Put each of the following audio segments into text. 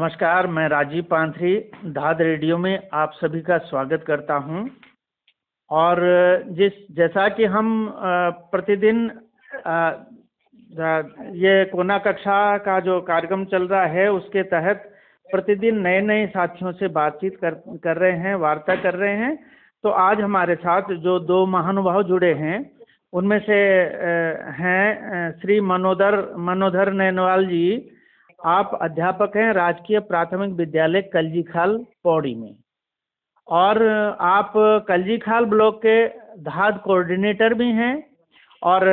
नमस्कार, मैं राजीव पांथरी, धाद रेडियो में आप सभी का स्वागत करता हूँ। और जिस, जैसा कि हम प्रतिदिन ये कोना कक्षा का जो कार्यक्रम चल रहा है, उसके तहत प्रतिदिन नए नए साथियों से बातचीत कर कर रहे हैं, वार्ता कर रहे हैं। तो आज हमारे साथ जो दो महानुभाव जुड़े हैं, उनमें से हैं श्री मनोदर मनोधर नैनवाल जी आप अध्यापक हैं राजकीय प्राथमिक विद्यालय कलजी खाल पौड़ी में। और आप कलजी खाल ब्लॉक के धाद कोऑर्डिनेटर भी हैं और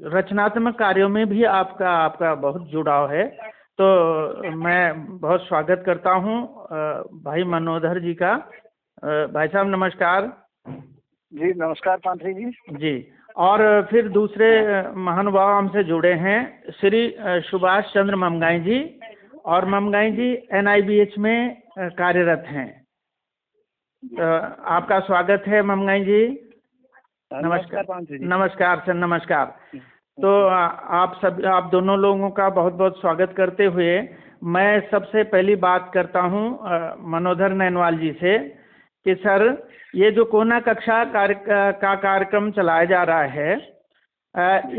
रचनात्मक कार्यों में भी आपका आपका बहुत जुड़ाव है। तो मैं बहुत स्वागत करता हूँ भाई मनोधर जी का। भाई साहब नमस्कार। जी नमस्कार पांथरी जी। जी। और फिर दूसरे महानुभाव हमसे जुड़े हैं श्री सुभाष चंद्र ममगाई जी और ममगाई जी एनआईबीएच में कार्यरत हैं। तो आपका स्वागत है ममगाई जी। नमस्कार नमस्कार। सर नमस्कार। तो आप सब आप दोनों लोगों का बहुत बहुत स्वागत करते हुए मैं सबसे पहली बात करता हूँ मनोधर नैनवाल जी से। कि सर ये जो कोना कक्षा कार्य का कार्यक्रम चलाया जा रहा है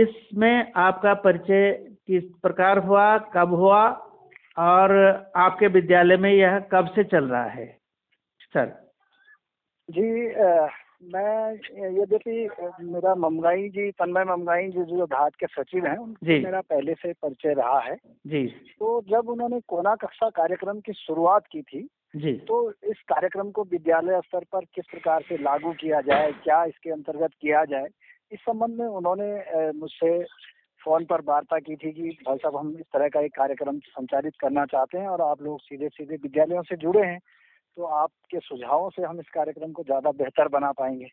इसमें आपका परिचय किस प्रकार हुआ कब हुआ और आपके विद्यालय में यह कब से चल रहा है? सर। जी अ, मैं यद्यपि मेरा ममगाई जी तन्मय ममगाई जी जो धात के सचिव हैं उनसे जी। मेरा पहले से परिचय रहा है। जी। तो जब उन्होंने कोना कक्षा कार्यक्रम की शुरुआत की थी जी। तो इस कार्यक्रम को विद्यालय स्तर पर किस प्रकार से लागू किया जाए, क्या इसके अंतर्गत किया जाए, इस संबंध में उन्होंने मुझसे फ़ोन पर वार्ता की थी कि भाई साहब हम इस तरह का एक कार्यक्रम संचालित करना चाहते हैं और आप लोग सीधे सीधे विद्यालयों से जुड़े हैं तो आपके सुझावों से हम इस कार्यक्रम को ज़्यादा बेहतर बना पाएँगे।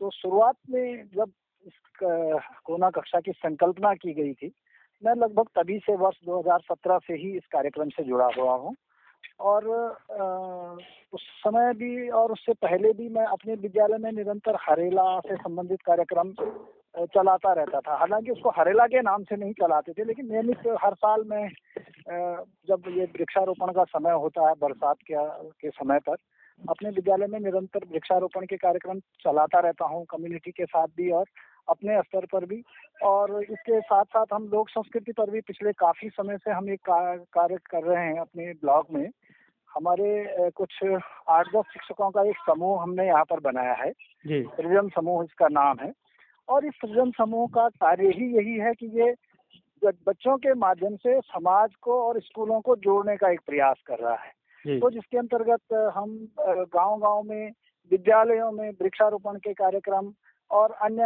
तो शुरुआत में जब इस कोना कक्षा की संकल्पना की गई थी, मैं लगभग तभी से वर्ष 2017 से ही इस कार्यक्रम से जुड़ा हुआ हूँ। और उस समय भी और उससे पहले भी मैं अपने विद्यालय में निरंतर हरेला से संबंधित कार्यक्रम चलाता रहता था। हालाँकि उसको हरेला के नाम से नहीं चलाते थे, लेकिन नियमित हर साल में जब ये वृक्षारोपण का समय होता है, बरसात के के समय पर, अपने विद्यालय में निरंतर वृक्षारोपण के कार्यक्रम चलाता रहता हूँ, कम्युनिटी के साथ भी और अपने स्तर पर भी। और इसके साथ साथ हम लोक संस्कृति पर भी पिछले काफ़ी समय से हम एक कार्य कर रहे हैं अपने ब्लॉक में। हमारे कुछ आठ दस शिक्षकों का एक समूह हमने यहाँ पर बनाया है। सृजन समूह इसका नाम है। और इस सृजन समूह का कार्य ही यही है कि ये बच्चों के माध्यम से समाज को और स्कूलों को जोड़ने का एक प्रयास कर रहा है। तो जिसके अंतर्गत हम गाँव गाँव में विद्यालयों में वृक्षारोपण के कार्यक्रम और अन्य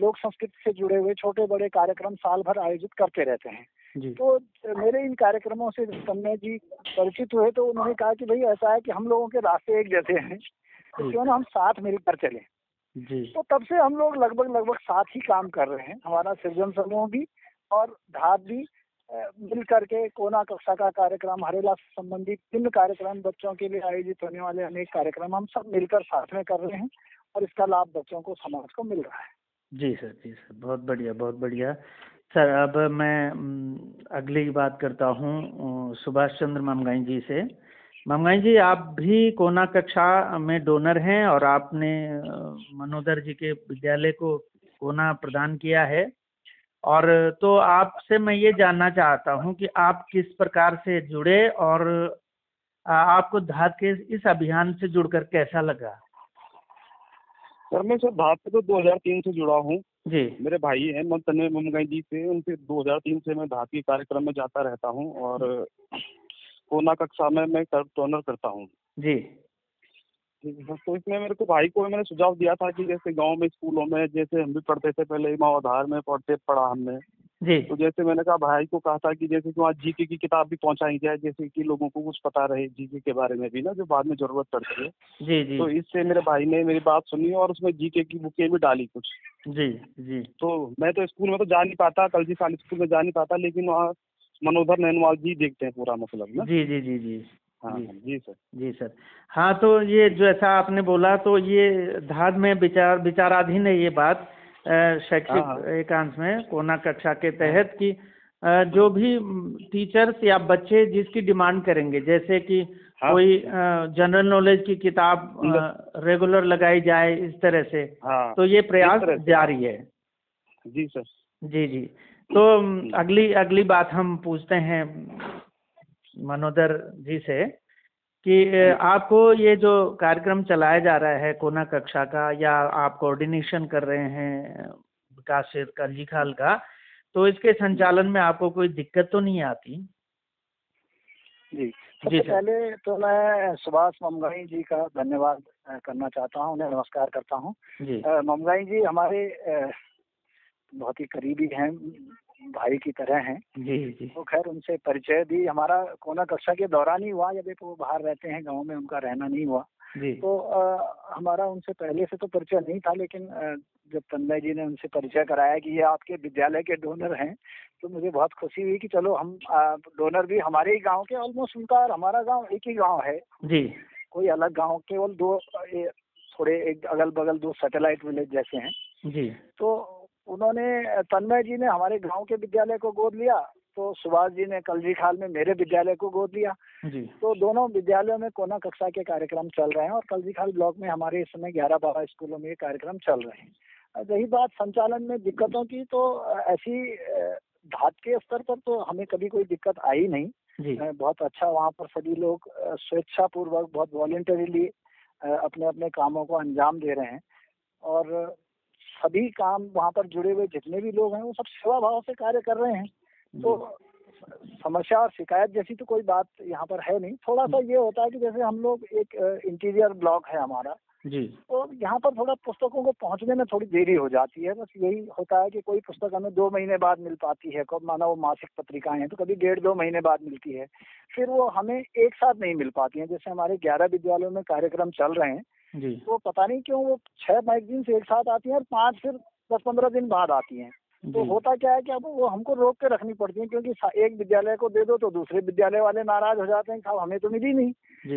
लोक संस्कृति से जुड़े हुए छोटे बड़े कार्यक्रम साल भर आयोजित करते रहते हैं। जी। तो मेरे इन कार्यक्रमों से तन्मय जी परिचित हुए तो उन्होंने कहा कि भाई ऐसा है कि हम लोगों के रास्ते एक जैसे हैं तो क्यों ना हम साथ मिलकर चले। तो तब से हम लोग लगभग लगभग साथ ही काम कर रहे हैं हमारा सृजन समूह भी और धात भी मिल करके कोना कक्षा का कार्यक्रम हरेला से संबंधित विभिन्न कार्यक्रम बच्चों के लिए आयोजित होने वाले अनेक कार्यक्रम हम सब मिलकर साथ में कर रहे हैं। और इसका लाभ बच्चों को समाज को मिल रहा है। जी सर जी सर, बहुत बढ़िया बहुत बढ़िया। सर, अब मैं अगली बात करता हूँ सुभाष चंद्र ममगाई जी से। ममगाई जी, आप भी कोना कक्षा में डोनर हैं और आपने मनोदर जी के विद्यालय को कोना प्रदान किया है? और तो आपसे मैं ये जानना चाहता हूँ कि आप किस प्रकार से जुड़े और आपको धात के इस अभियान से जुड़कर कैसा लगा? सर मैं सर से तो 2003 से जुड़ा हूँ। जी। मेरे भाई हैं मन तन्मय मुमगाई जी से उनसे 2003 से मैं भारतीय के कार्यक्रम में जाता रहता हूँ और कोना कक्षा में मैं टोनर करता हूँ। जी। तो इसमें मेरे को भाई को मैंने सुझाव दिया था कि जैसे गाँव में स्कूलों में जैसे हम भी पढ़ते थे पहले मावाधार में पढ़ते पढ़ा हमने। जी। तो जैसे मैंने कहा भाई को कहा था कि जैसे कि वहाँ जीके की किताब भी पहुंचाई जाए जैसे कि लोगों को कुछ पता रहे जीके के बारे में भी ना जो बाद में ज़रूरत पड़ती है। जी जी। तो इससे मेरे भाई ने मेरी बात सुनी और उसमें जीके की बुकें भी डाली कुछ। जी जी। तो मैं तो स्कूल में तो जा नहीं पाता कल जी साल स्कूल में जा नहीं पाता लेकिन वहाँ मनोधर नैनवाल जी देखते हैं पूरा मतलब ना। जी जी जी जी। हाँ जी। हाँ, जी सर। जी सर। हाँ तो ये जैसा आपने बोला तो ये धाद में विचार विचाराधीन है ये बात। शैक्षिक हाँ। एकांश में कोना कक्षा के तहत कि जो भी टीचर्स या बच्चे जिसकी डिमांड करेंगे जैसे कि हाँ। कोई जनरल नॉलेज की किताब रेगुलर लगाई जाए इस तरह से हाँ तो ये प्रयास जारी है। जी सर। जी जी। तो अगली अगली बात हम पूछते हैं मनोदर जी से। कि आपको ये जो कार्यक्रम चलाया जा रहा है कोना कक्षा का या आप कोऑर्डिनेशन कर रहे हैं विकास कलजी खाल का तो इसके संचालन में आपको कोई दिक्कत तो नहीं आती? जी। जी सबसे पहले तो मैं सुभाष ममगाई जी का धन्यवाद करना चाहता हूँ उन्हें नमस्कार करता हूँ। जी। ममगाई जी हमारे बहुत ही करीबी हैं भाई की तरह हैं। जी जी। तो खैर उनसे परिचय भी हमारा कोना कक्षा के दौरान ही हुआ जब एक वो बाहर रहते हैं गाँव में उनका रहना नहीं हुआ। जी। तो अ, हमारा उनसे पहले से तो परिचय नहीं था लेकिन जब तन्मय जी ने उनसे परिचय कराया कि ये आपके विद्यालय के डोनर हैं तो मुझे बहुत खुशी हुई कि चलो हम अ, डोनर भी हमारे ही गाँव के ऑलमोस्ट उनका और हमारा गाँव एक ही गाँव है। जी। कोई अलग गाँव केवल दो थोड़े एक अगल बगल दो सैटेलाइट विलेज जैसे हैं। जी। तो उन्होंने तन्मय जी ने हमारे गाँव के विद्यालय को गोद लिया तो सुभाष जी ने कलजी खाल में मेरे विद्यालय को गोद लिया। जी। तो दोनों विद्यालयों में कोना कक्षा के कार्यक्रम चल रहे हैं और कलजी खाल ब्लॉक में हमारे इस समय ग्यारह बारह स्कूलों में ये कार्यक्रम चल रहे हैं। रही बात संचालन में दिक्कतों की तो ऐसी धात के स्तर पर तो हमें कभी कोई दिक्कत आई नहीं। जी। बहुत अच्छा वहाँ पर सभी लोग अ, स्वेच्छापूर्वक बहुत वॉलेंटरीली अपने अपने कामों को अंजाम दे रहे हैं। और सभी काम वहाँ पर जुड़े हुए जितने भी लोग हैं वो सब सेवा भाव से कार्य कर रहे हैं। तो समस्या और शिकायत जैसी तो कोई बात यहाँ पर है नहीं। थोड़ा सा ये होता है कि जैसे हम लोग एक इंटीरियर ब्लॉक है हमारा। जी। तो यहाँ पर थोड़ा पुस्तकों को पहुँचने में थोड़ी देरी हो जाती है। बस यही होता है कि कोई पुस्तक हमें दो महीने बाद मिल पाती है। कब माना वो मासिक पत्रिकाएँ हैं तो कभी डेढ़ दो महीने बाद मिलती है। फिर वो हमें एक साथ नहीं मिल पाती हैं। जैसे हमारे ग्यारह विद्यालयों में कार्यक्रम चल रहे हैं। जी। तो पता नहीं क्यों वो छह मैगजीन एक साथ आती हैं और पाँच फिर दस पंद्रह दिन बाद आती हैं। तो होता क्या है कि अब वो हमको रोक के रखनी पड़ती है क्योंकि एक विद्यालय को दे दो तो दूसरे विद्यालय वाले नाराज़ हो जाते हैं साहब हमें तो मिली नहीं।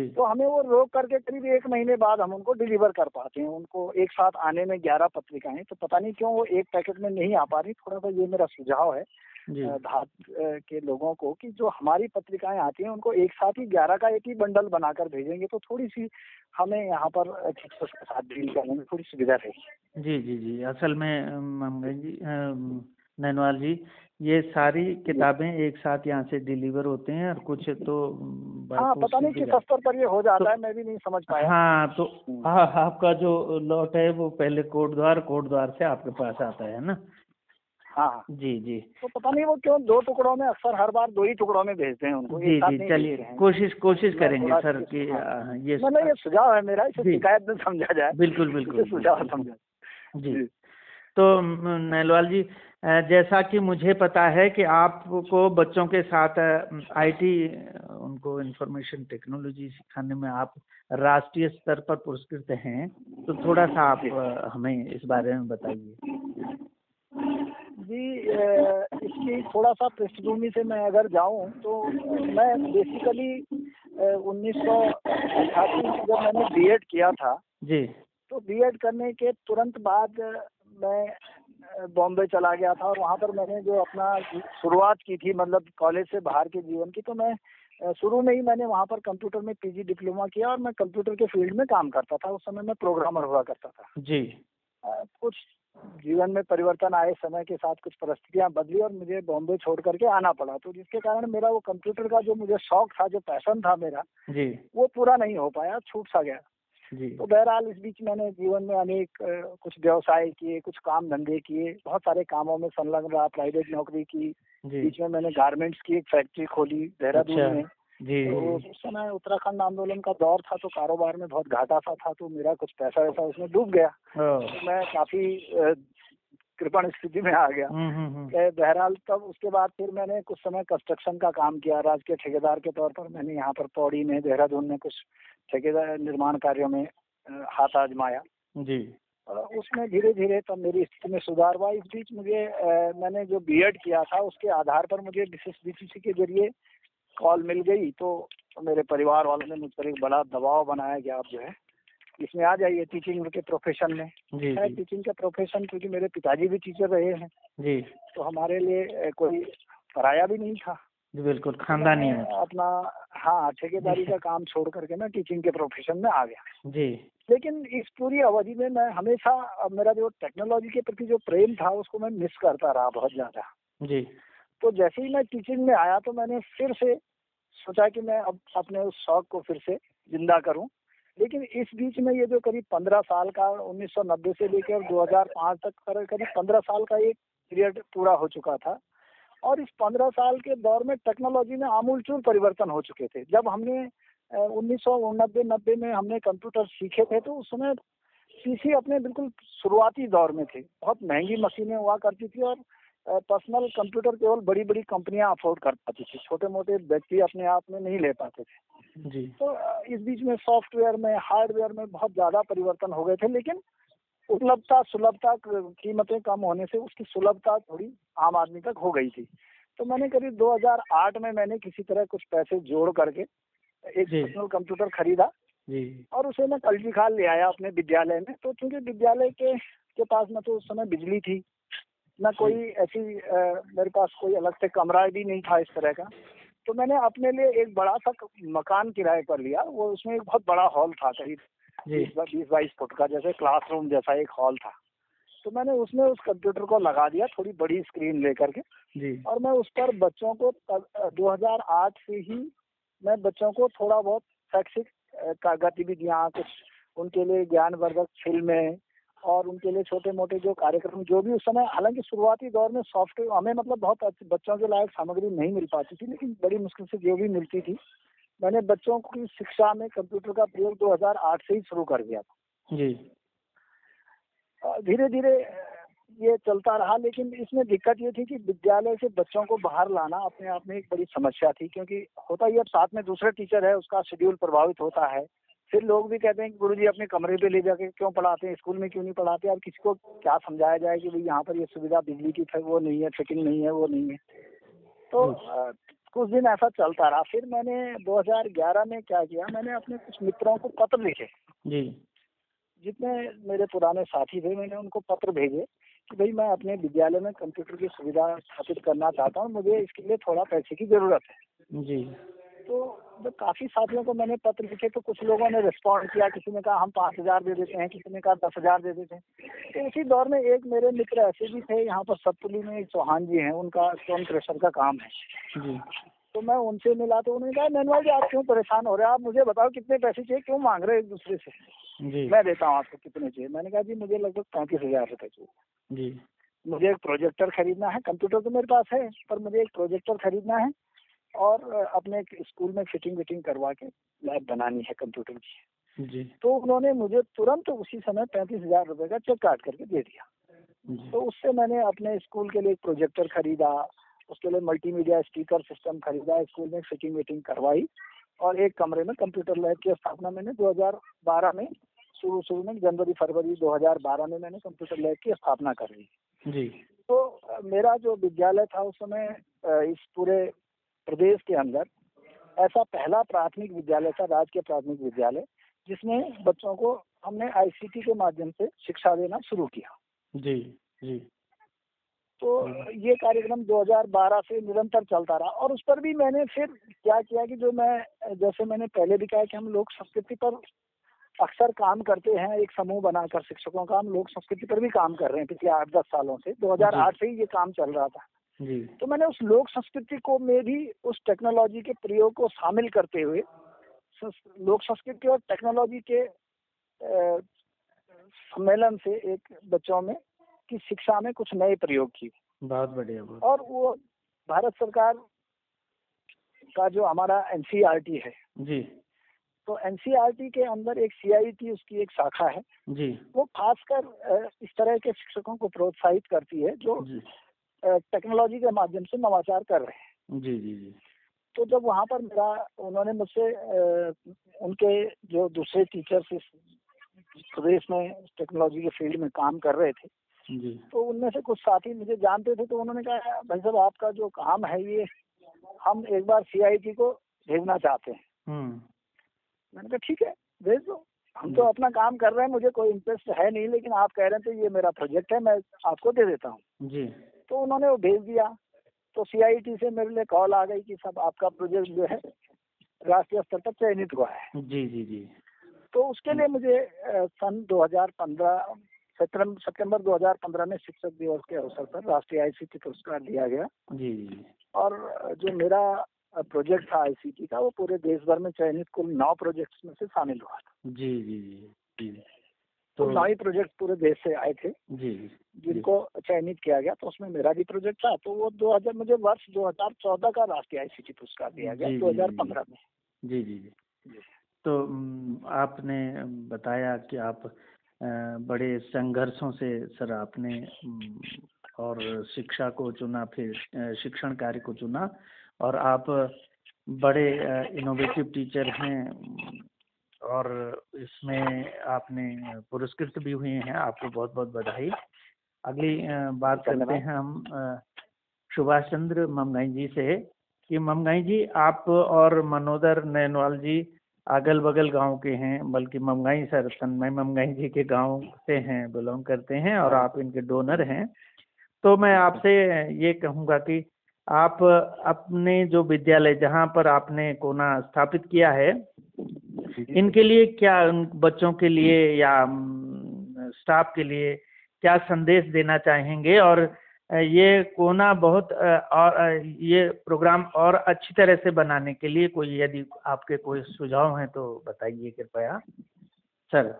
तो हमें वो रोक करके करीब एक महीने बाद हम उनको डिलीवर कर पाते हैं। उनको एक साथ आने में ग्यारह पत्रिकाएँ तो पता नहीं क्यों वो एक पैकेट में नहीं आ पा रही। थोड़ा सा ये मेरा सुझाव है। धात के लोगों को कि जो हमारी पत्रिकाएँ आती हैं उनको एक साथ ही ग्यारह का एक ही बंडल बनाकर भेजेंगे तो थोड़ी सी हमें यहाँ पर टीचर्स के साथ डील करने में थोड़ी सुविधा रहेगी। जी जी जी। असल में जी नैनवाल जी ये सारी किताबें एक साथ यहाँ से डिलीवर होते हैं और कुछ तो हाँ पता नहीं किस स्तर पर ये हो जाता तो- है मैं भी नहीं समझ पाया। हाँ तो। हाँ आपका जो लॉट है वो पहले कोट द्वार कोट द्वार से आपके पास आता है ना? हाँ हाँ। जी जी। तो पता नहीं वो क्यों दो टुकड़ों में अक्सर हर बार दो ही टुकड़ों में भेजते हैं उनको जी जी चलिए कोशिश कोशिश करेंगे सर कि हाँ। ये मतलब ये सुझाव है मेरा इसे। शिकायत में समझा जाए। बिल्कुल बिल्कुल सुझाव समझा जी। तो म, नैलवाल जी जैसा कि मुझे पता है कि आपको बच्चों के साथ आईटी उनको इंफॉर्मेशन टेक्नोलॉजी सिखाने में आप राष्ट्रीय स्तर पर पुरस्कृत हैं तो थोड़ा सा आप हमें इस बारे में बताइए। जी इसकी थोड़ा सा पृष्ठभूमि से मैं अगर जाऊँ तो मैं बेसिकली उन्नीस सौ अठासी में जब मैंने बीएड किया था जी। तो बीएड करने के तुरंत बाद मैं बॉम्बे चला गया था और वहाँ पर मैंने जो अपना शुरुआत की थी मतलब कॉलेज से बाहर के जीवन की तो मैं शुरू में ही मैंने वहाँ पर कंप्यूटर में पीजी डिप्लोमा किया और मैं कंप्यूटर के फ़ील्ड में काम करता था। उस समय मैं प्रोग्रामर हुआ करता था। जी। कुछ जीवन में परिवर्तन आए समय के साथ कुछ परिस्थितियाँ बदली और मुझे बॉम्बे छोड़ करके आना पड़ा। तो जिसके कारण मेरा वो कंप्यूटर का जो मुझे शौक था जो पैशन था मेरा जी। वो पूरा नहीं हो पाया छूट सा गया। जी। तो बहरहाल इस बीच मैंने जीवन में अनेक कुछ व्यवसाय किए कुछ काम धंधे किए बहुत सारे कामों में संलग्न रहा प्राइवेट नौकरी की बीच में मैंने गारमेंट्स की एक फैक्ट्री खोली देहरादून अच्छा। में। जी तो उस समय उत्तराखंड आंदोलन का दौर था तो कारोबार में बहुत घाटा सा था तो मेरा कुछ पैसा वैसा उसमें डूब गया। तो मैं काफ़ी कृपण स्थिति में आ गया। हम्म हम्म हम्म, बहरहाल तब उसके बाद फिर मैंने कुछ समय कंस्ट्रक्शन का काम किया राजकीय ठेकेदार के तौर पर। मैंने यहाँ पर पौड़ी में देहरादून में कुछ ठेकेदार निर्माण कार्यों में हाथ आजमाया। जी। उसमें धीरे धीरे तब मेरी स्थिति में सुधार हुआ। इस बीच मुझे मैंने जो बीएड किया था उसके आधार पर मुझे विशेष बीसीसी के ज़रिए कॉल मिल गई तो मेरे परिवार वालों ने मुझ पर एक बड़ा दबाव बनाया कि आप जो है इसमें आ जाइए टीचिंग के प्रोफेशन में। जी जी। टीचिंग का प्रोफेशन क्योंकि मेरे पिताजी भी टीचर रहे हैं। जी। तो हमारे लिए कोई पराया भी नहीं था। बिल्कुल खानदानी है। अपना हाँ ठेकेदारी का काम छोड़ करके मैं टीचिंग के प्रोफेशन में आ गया। जी। लेकिन इस पूरी अवधि में मैं हमेशा मेरा जो टेक्नोलॉजी के प्रति जो प्रेम था उसको मैं मिस करता रहा बहुत ज़्यादा। जी। तो जैसे ही मैं टीचिंग में आया तो मैंने फिर से सोचा कि मैं अब अपने उस शौक को फिर से ज़िंदा करूँ। लेकिन इस बीच में ये जो करीब पंद्रह साल का 1990 से लेकर 2005 तक कर- करीब पंद्रह साल का एक पीरियड पूरा हो चुका था। और इस पंद्रह साल के दौर में टेक्नोलॉजी में आमूलचूल परिवर्तन हो चुके थे। जब हमने उन्नीस सौ नब्बे में हमने कंप्यूटर सीखे थे तो उस समय पीसी अपने बिल्कुल शुरुआती दौर में थे। बहुत महँगी मशीनें हुआ करती थी और पर्सनल कंप्यूटर केवल बड़ी बड़ी कंपनियाँ अफोर्ड कर पाती थी। छोटे मोटे व्यक्ति अपने आप में नहीं ले पाते थे। जी। तो इस बीच में सॉफ्टवेयर में हार्डवेयर में बहुत ज़्यादा परिवर्तन हो गए थे लेकिन उपलब्धता सुलभता कीमतें कम होने से उसकी सुलभता थोड़ी आम आदमी तक हो गई थी। तो मैंने करीब 2008 में मैंने किसी तरह कुछ पैसे जोड़ करके एक पर्सनल कंप्यूटर खरीदा जी। और उसे मैं कल्टी खाल ले आया अपने विद्यालय में। तो क्योंकि विद्यालय के के पास में तो उस समय बिजली थी न कोई ऐसी मेरे पास कोई अलग से कमरा भी नहीं था इस तरह का। तो मैंने अपने लिए एक बड़ा सा मकान किराए पर लिया। वो उसमें एक बहुत बड़ा हॉल था करीब बीस बाईस फुट का जैसे क्लासरूम जैसा एक हॉल था। तो मैंने उसमें उस कंप्यूटर को लगा दिया थोड़ी बड़ी स्क्रीन लेकर के। जी। और मैं उस पर बच्चों को तब- अ, 2008 से ही मैं बच्चों को थोड़ा बहुत शैक्षिक गतिविधियाँ कुछ उनके लिए ज्ञानवर्धक फ़िल्में और उनके लिए छोटे मोटे जो कार्यक्रम जो भी उस समय हालाँकि शुरुआती दौर में सॉफ्टवेयर हमें मतलब बहुत अच्छे बच्चों के लायक सामग्री नहीं मिल पाती थी लेकिन बड़ी मुश्किल से जो भी मिलती थी। मैंने बच्चों की शिक्षा में कंप्यूटर का प्रयोग 2008 से ही शुरू कर दिया था। जी। धीरे धीरे ये चलता रहा लेकिन इसमें दिक्कत ये थी कि विद्यालय से बच्चों को बाहर लाना अपने आप में एक बड़ी समस्या थी क्योंकि होता ही अब साथ में दूसरा टीचर है उसका शेड्यूल प्रभावित होता है। फिर लोग भी कहते हैं कि गुरुजी अपने कमरे पे ले जाके क्यों पढ़ाते हैं? स्कूल में क्यों नहीं पढ़ाते? अब किसी को क्या समझाया जाए कि भाई यहाँ पर ये सुविधा बिजली की वो नहीं है फिटिंग नहीं है वो नहीं है? तो अ, कुछ दिन ऐसा चलता रहा। फिर मैंने 2011 में क्या किया? मैंने अपने कुछ मित्रों को पत्र लिखे। जी। जितने मेरे पुराने साथी थे मैंने उनको पत्र भेजे कि भाई मैं अपने विद्यालय में कंप्यूटर की सुविधा स्थापित करना चाहता हूँ मुझे इसके लिए थोड़ा पैसे की ज़रूरत है। जी। तो जब काफ़ी साथियों को मैंने पत्र लिखे तो कुछ लोगों ने रिस्पॉन्ड किया किसी ने कहा हम पाँच हज़ार दे देते हैं। किसी ने कहा दस हज़ार दे देते हैं। तो उसी दौर में एक मेरे मित्र ऐसे भी थे यहाँ पर सतपुली में चौहान जी हैं उनका स्टोन क्रेशर का काम है। जी। तो मैं उनसे मिला तो उन्होंने कहा मैनुअल जी आप क्यों परेशान हो रहे हैं? आप मुझे बताओ कितने पैसे चाहिए क्यों मांग रहे हैं एक दूसरे से? जी। मैं देता हूँ आपको कितने चाहिए। मैंने कहा जी मुझे लगभग पैंतीस हज़ार रुपए चाहिए। जी। मुझे एक प्रोजेक्टर खरीदना है कंप्यूटर तो मेरे पास है पर मुझे एक प्रोजेक्टर खरीदना है। और अपने स्कूल में फिटिंग विटिंग करवा के लैब बनानी है कंप्यूटर की। जी। तो उन्होंने मुझे तुरंत उसी समय पैंतीस हज़ार रुपए का चेक काट करके दे दिया। तो उससे मैंने अपने स्कूल के लिए एक प्रोजेक्टर खरीदा उसके लिए मल्टीमीडिया स्पीकर सिस्टम खरीदा स्कूल में फिटिंग विटिंग करवाई और एक कमरे में कंप्यूटर लैब की स्थापना मैंने 2012 में शुरू शुरू में जनवरी फरवरी 2012 में मैंने कंप्यूटर लैब की स्थापना कर ली। जी। तो मेरा जो विद्यालय था उस समय इस पूरे प्रदेश के अंदर ऐसा पहला प्राथमिक विद्यालय था राज्य के प्राथमिक विद्यालय जिसमें बच्चों को हमने आईसीटी के माध्यम से शिक्षा देना शुरू किया। जी जी। तो ये कार्यक्रम 2012 से निरंतर चलता रहा और उस पर भी मैंने फिर क्या किया कि जो मैं जैसे मैंने पहले भी कहा कि हम लोक संस्कृति पर अक्सर काम करते हैं एक समूह बनाकर शिक्षकों का हम लोक संस्कृति पर भी काम कर रहे हैं पिछले आठ दस सालों से। 2008 से ही ये काम चल रहा था। जी। तो मैंने उस लोक संस्कृति को में भी उस टेक्नोलॉजी के प्रयोग को शामिल करते हुए लोक संस्कृति और टेक्नोलॉजी के सम्मेलन से एक बच्चों में की शिक्षा में कुछ नए प्रयोग किए। बहुत बढ़िया और वो भारत सरकार का जो हमारा एनसीईआरटी है। जी। तो एनसीईआरटी के अंदर एक सीआईटी उसकी एक शाखा है। जी। वो खासकर इस तरह के शिक्षकों को प्रोत्साहित करती है जो जी। टेक्नोलॉजी के माध्यम से नवाचार कर रहे हैं। जी जी जी। तो जब वहाँ पर मेरा उन्होंने मुझसे उनके जो दूसरे टीचर्स इस प्रदेश में टेक्नोलॉजी के फ़ील्ड में काम कर रहे थे जी। तो उनमें से कुछ साथी मुझे जानते थे तो उन्होंने कहा भाई साहब आपका जो काम है ये हम एक बार सीआईटी को भेजना चाहते हैं। हम्म। मैंने कहा ठीक है भेज दो। हम तो अपना काम कर रहे हैं मुझे कोई इंटरेस्ट है नहीं लेकिन आप कह रहे हैं तो ये मेरा प्रोजेक्ट है मैं आपको दे देता हूँ। तो उन्होंने वो भेज दिया। तो सीआईटी से मेरे लिए कॉल आ गई कि सब आपका प्रोजेक्ट जो है राष्ट्रीय स्तर पर चयनित हुआ है। जी जी जी। तो उसके लिए मुझे सन 2015 सितंबर सितंबर 2015 में शिक्षक दिवस के अवसर पर राष्ट्रीय आईसीटी पुरस्कार दिया गया। जी जी। और जो मेरा प्रोजेक्ट था आईसीटी का वो पूरे देश भर में चयनित कुल नौ प्रोजेक्ट्स में से शामिल हुआ था। जी जी जी जी। तो नौ ही प्रोजेक्ट पूरे देश से आए थे जी जिनको चयनित किया गया तो उसमें मेरा भी प्रोजेक्ट था तो वो 2000 मुझे वर्ष 2014 का राष्ट्रीय आईसीटी पुरस्कार दिया गया जी। 2015 में। जी जी जी। तो आपने बताया कि आप बड़े संघर्षों से सर आपने और शिक्षा को चुना फिर शिक्षण कार्य को चुना और आप बड़े इनोवेटिव टीचर हैं और इसमें आपने पुरस्कृत भी हुए हैं आपको बहुत बहुत बधाई। अगली बात करते। हैं हम सुभाष चंद्र ममगाई जी से कि ममगाई जी आप और मनोदर नैनवाल जी अगल बगल गाँव के हैं बल्कि ममगाई सर तन्मय ममगाई जी के गाँव से हैं बिलोंग करते हैं और आप इनके डोनर हैं। तो मैं आपसे ये कहूँगा कि आप अपने जो विद्यालय जहाँ पर आपने कोना स्थापित किया है इनके लिए क्या उन बच्चों के लिए या स्टाफ के लिए क्या संदेश देना चाहेंगे? और ये कोना बहुत और ये प्रोग्राम और अच्छी तरह से बनाने के लिए कोई यदि आपके कोई सुझाव हैं तो बताइए कृपया। सर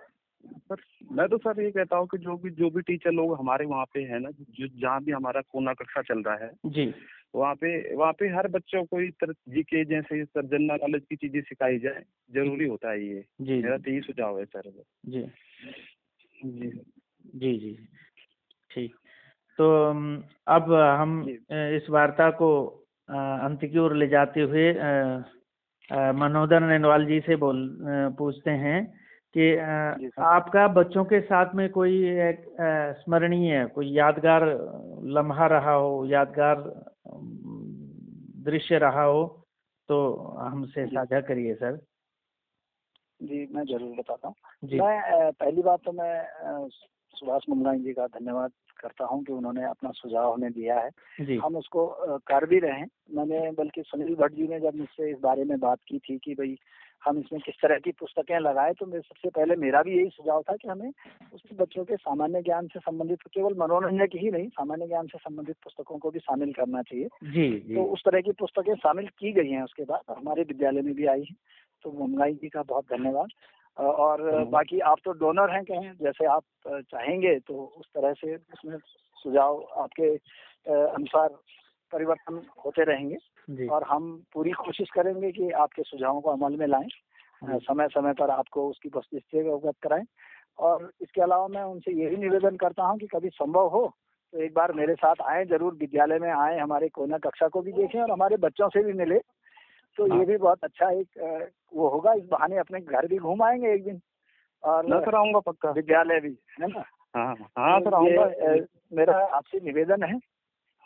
सर मैं तो सर ये कहता हूँ कि जो भी जो भी टीचर लोग हमारे वहाँ पे है ना जो जहाँ भी हमारा कोना कक्षा चल रहा है जी। वहाँ पे वहाँ पे हर बच्चों को इस तरह जी के जैसे सर जनरल नॉलेज की चीज़ें सिखाई जाए ज़रूरी होता है ये। जी मेरा तो यही सुझाव है सर। जी। जी। जी जी। ठीक। तो अब हम इस वार्ता को अंत की ओर ले जाते हुए मनोदर नैनवाल जी से बोल पूछते हैं। कि। आपका बच्चों के साथ में कोई एक स्मरणीय कोई यादगार लम्हा रहा हो यादगार दृश्य रहा हो तो हमसे साझा करिए सर। जी मैं ज़रूर बताता हूँ। मैं पहली बात तो मैं सुभाष मुंगलाई जी का धन्यवाद करता हूँ कि उन्होंने अपना सुझाव हमें दिया है। जी। हम उसको कर भी रहे हैं। मैंने बल्कि सुनील भट्ट जी ने जब मुझसे इस बारे में बात की थी कि भाई हम इसमें किस तरह की पुस्तकें लगाए तो मैं सबसे पहले मेरा भी यही सुझाव था कि हमें उसमें बच्चों के सामान्य ज्ञान से संबंधित केवल मनोरंजन की ही नहीं सामान्य ज्ञान से संबंधित पुस्तकों को भी शामिल करना चाहिए। जी जी। तो उस तरह की पुस्तकें शामिल की गई हैं उसके बाद हमारे विद्यालय में भी आई हैं तो मुंगाई जी का बहुत धन्यवाद। और बाकी आप तो डोनर हैं कहें जैसे आप चाहेंगे तो उस तरह से उसमें सुझाव आपके अनुसार परिवर्तन होते रहेंगे और हम पूरी कोशिश करेंगे कि आपके सुझावों को अमल में लाएँ। समय समय पर आपको उसकी वस्तुस्थिति से अवगत कराएँ। और इसके अलावा मैं उनसे यही निवेदन करता हूँ कि कभी संभव हो तो एक बार मेरे साथ आए ज़रूर विद्यालय में आए हमारे कोना कक्षा को भी देखें और हमारे बच्चों से भी मिले। तो हाँ। ये भी बहुत अच्छा एक वो होगा इस बहाने अपने घर भी घूम आएँगे एक दिन। और आऊँगा पक्का। विद्यालय भी है ना? हाँ हाँ सर तो ये, आऊँगा मेरा आपसे निवेदन है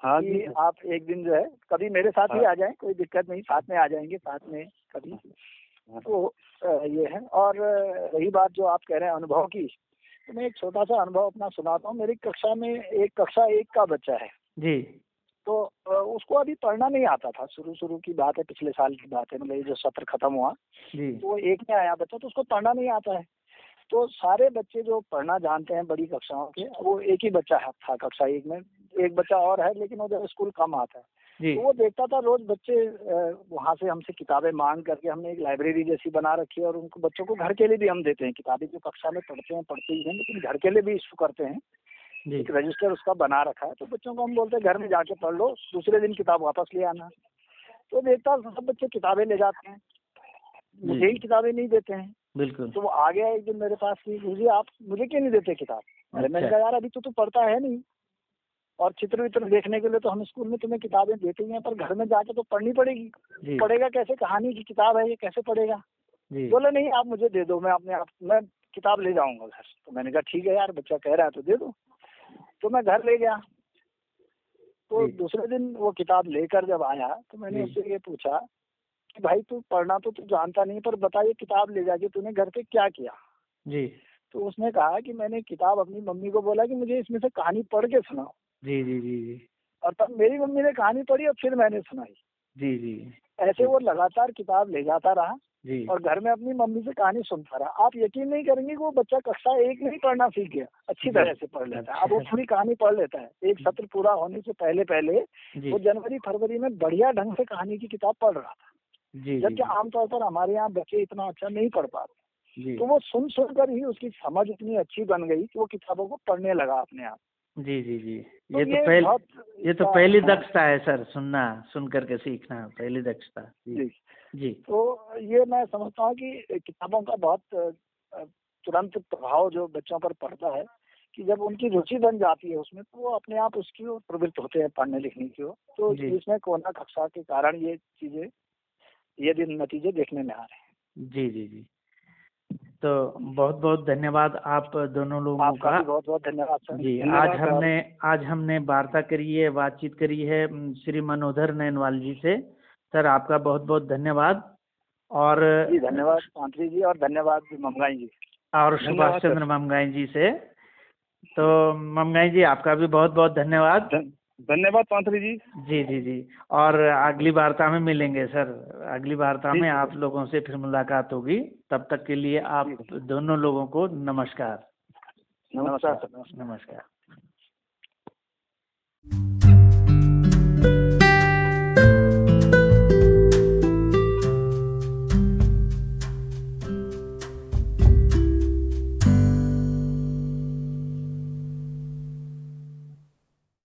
हाँ कि जी। आप एक दिन जो है कभी मेरे साथ हाँ। ही। आ जाएँ कोई दिक्कत नहीं साथ में आ जाएँगे साथ में कभी। हाँ। तो ये है। और रही बात जो आप कह रहे हैं अनुभव की तो मैं एक छोटा सा अनुभव अपना सुनाता हूँ। मेरी कक्षा में एक कक्षा एक का बच्चा है। जी। तो उसको अभी पढ़ना नहीं आता था। शुरू शुरू की बात है पिछले साल की बात है मतलब ये जो सत्र खत्म हुआ जी। तो वो एक में आया बच्चा तो उसको पढ़ना नहीं आता है। तो सारे बच्चे जो पढ़ना जानते हैं बड़ी कक्षाओं के वो एक ही बच्चा था कक्षा एक में। एक बच्चा और है लेकिन जब स्कूल कम आता है। तो वो देखता था रोज बच्चे वहाँ से हमसे किताबें मांग करके हमने एक लाइब्रेरी जैसी बना रखी है और उनको बच्चों को घर के लिए भी हम देते हैं। किताबें जो कक्षा में पढ़ते हैं पढ़ते ही हैं लेकिन घर के लिए भी इशू करते हैं। एक रजिस्टर उसका बना रखा है तो बच्चों को हम बोलते हैं घर में जाके पढ़ लो दूसरे दिन किताब वापस ले आना। तो देखता सब बच्चे किताबें ले जाते हैं। मुझे ही किताबें नहीं देते हैं। बिल्कुल। तो वो आ गया एक दिन मेरे पास कि मुझे आप मुझे क्यों नहीं देते किताब? अरे मैंने अच्छा। कहा यार अभी तो तू पढ़ता है नहीं। और चित्र वित्र देखने के लिए तो हम स्कूल में तुम्हें किताबें देते ही हैं पर घर में जाके तो पढ़नी पड़ेगी। पढ़ेगा कैसे? कहानी की किताब है ये कैसे पढ़ेगा? बोले नहीं आप मुझे दे दो मैं अपने आप मैं किताब ले जाऊँगा घर तो मैंने कहा ठीक है यार बच्चा कह रहा है तो दे दो। तो मैं घर ले गया। तो दूसरे दिन वो किताब लेकर जब आया तो मैंने उससे ये पूछा कि भाई तू पढ़ना तो तू जानता नहीं पर बता ये किताब ले जाके तूने घर पे क्या किया? जी। तो उसने कहा कि मैंने किताब अपनी मम्मी को बोला कि मुझे इसमें से कहानी पढ़ के सुनाओ। जी जी जी जी। और तब मेरी मम्मी ने कहानी पढ़ी और फिर मैंने सुनाई। जी जी। ऐसे वो लगातार किताब ले जाता रहा जी। और घर में अपनी मम्मी से कहानी सुनता रहा। आप यकीन नहीं करेंगे कि वो बच्चा कक्षा एक में ही पढ़ना सीख गया अच्छी तरह से पढ़ लेता है। अब वो पूरी कहानी पढ़ लेता है। एक सत्र पूरा होने से पहले पहले वो जनवरी फरवरी में बढ़िया ढंग से कहानी की किताब पढ़ रहा था। जबकि आमतौर पर हमारे यहाँ बच्चे इतना अच्छा नहीं पढ़ पाते। तो वो सुन सुन कर ही उसकी समझ इतनी अच्छी बन गई कि वो किताबों को पढ़ने लगा अपने आप। जी जी जी। ये तो पहले ये तो पहली हाँ, दक्षता है सर सुनना सुन करके सीखना पहली दक्षता। जी। जी। तो ये मैं समझता हूँ कि किताबों का बहुत तुरंत प्रभाव जो बच्चों पर पड़ता है कि जब उनकी रुचि बन जाती है उसमें तो वो अपने आप उसकी ओर प्रवृत्त होते हैं पढ़ने लिखने की ओर। तो इसमें कोरोना कक्षा के कारण ये चीज़ें ये दिन नतीजे देखने में आ रहे हैं। जी जी जी। तो बहुत बहुत धन्यवाद आप दोनों लोगों का। बहुत बहुत धन्यवाद सर। जी आज हमने आज हमने वार्ता करी है बातचीत करी है श्री मनोधर नैनवाल जी से। सर आपका बहुत बहुत धन्यवाद। और जी धन्यवाद जी और धन्यवाद ममगाई जी। और सुभाष चंद्र ममगाई जी से। तो ममगाई जी आपका भी बहुत बहुत धन्यवाद। धन- धन्यवाद पांथरी जी। जी जी जी। और अगली वार्ता में मिलेंगे सर। अगली वार्ता में आप लोगों से फिर मुलाकात होगी। तब तक के लिए आप दोनों लोगों को नमस्कार। नमस्कार नमस्कार नमस्कार।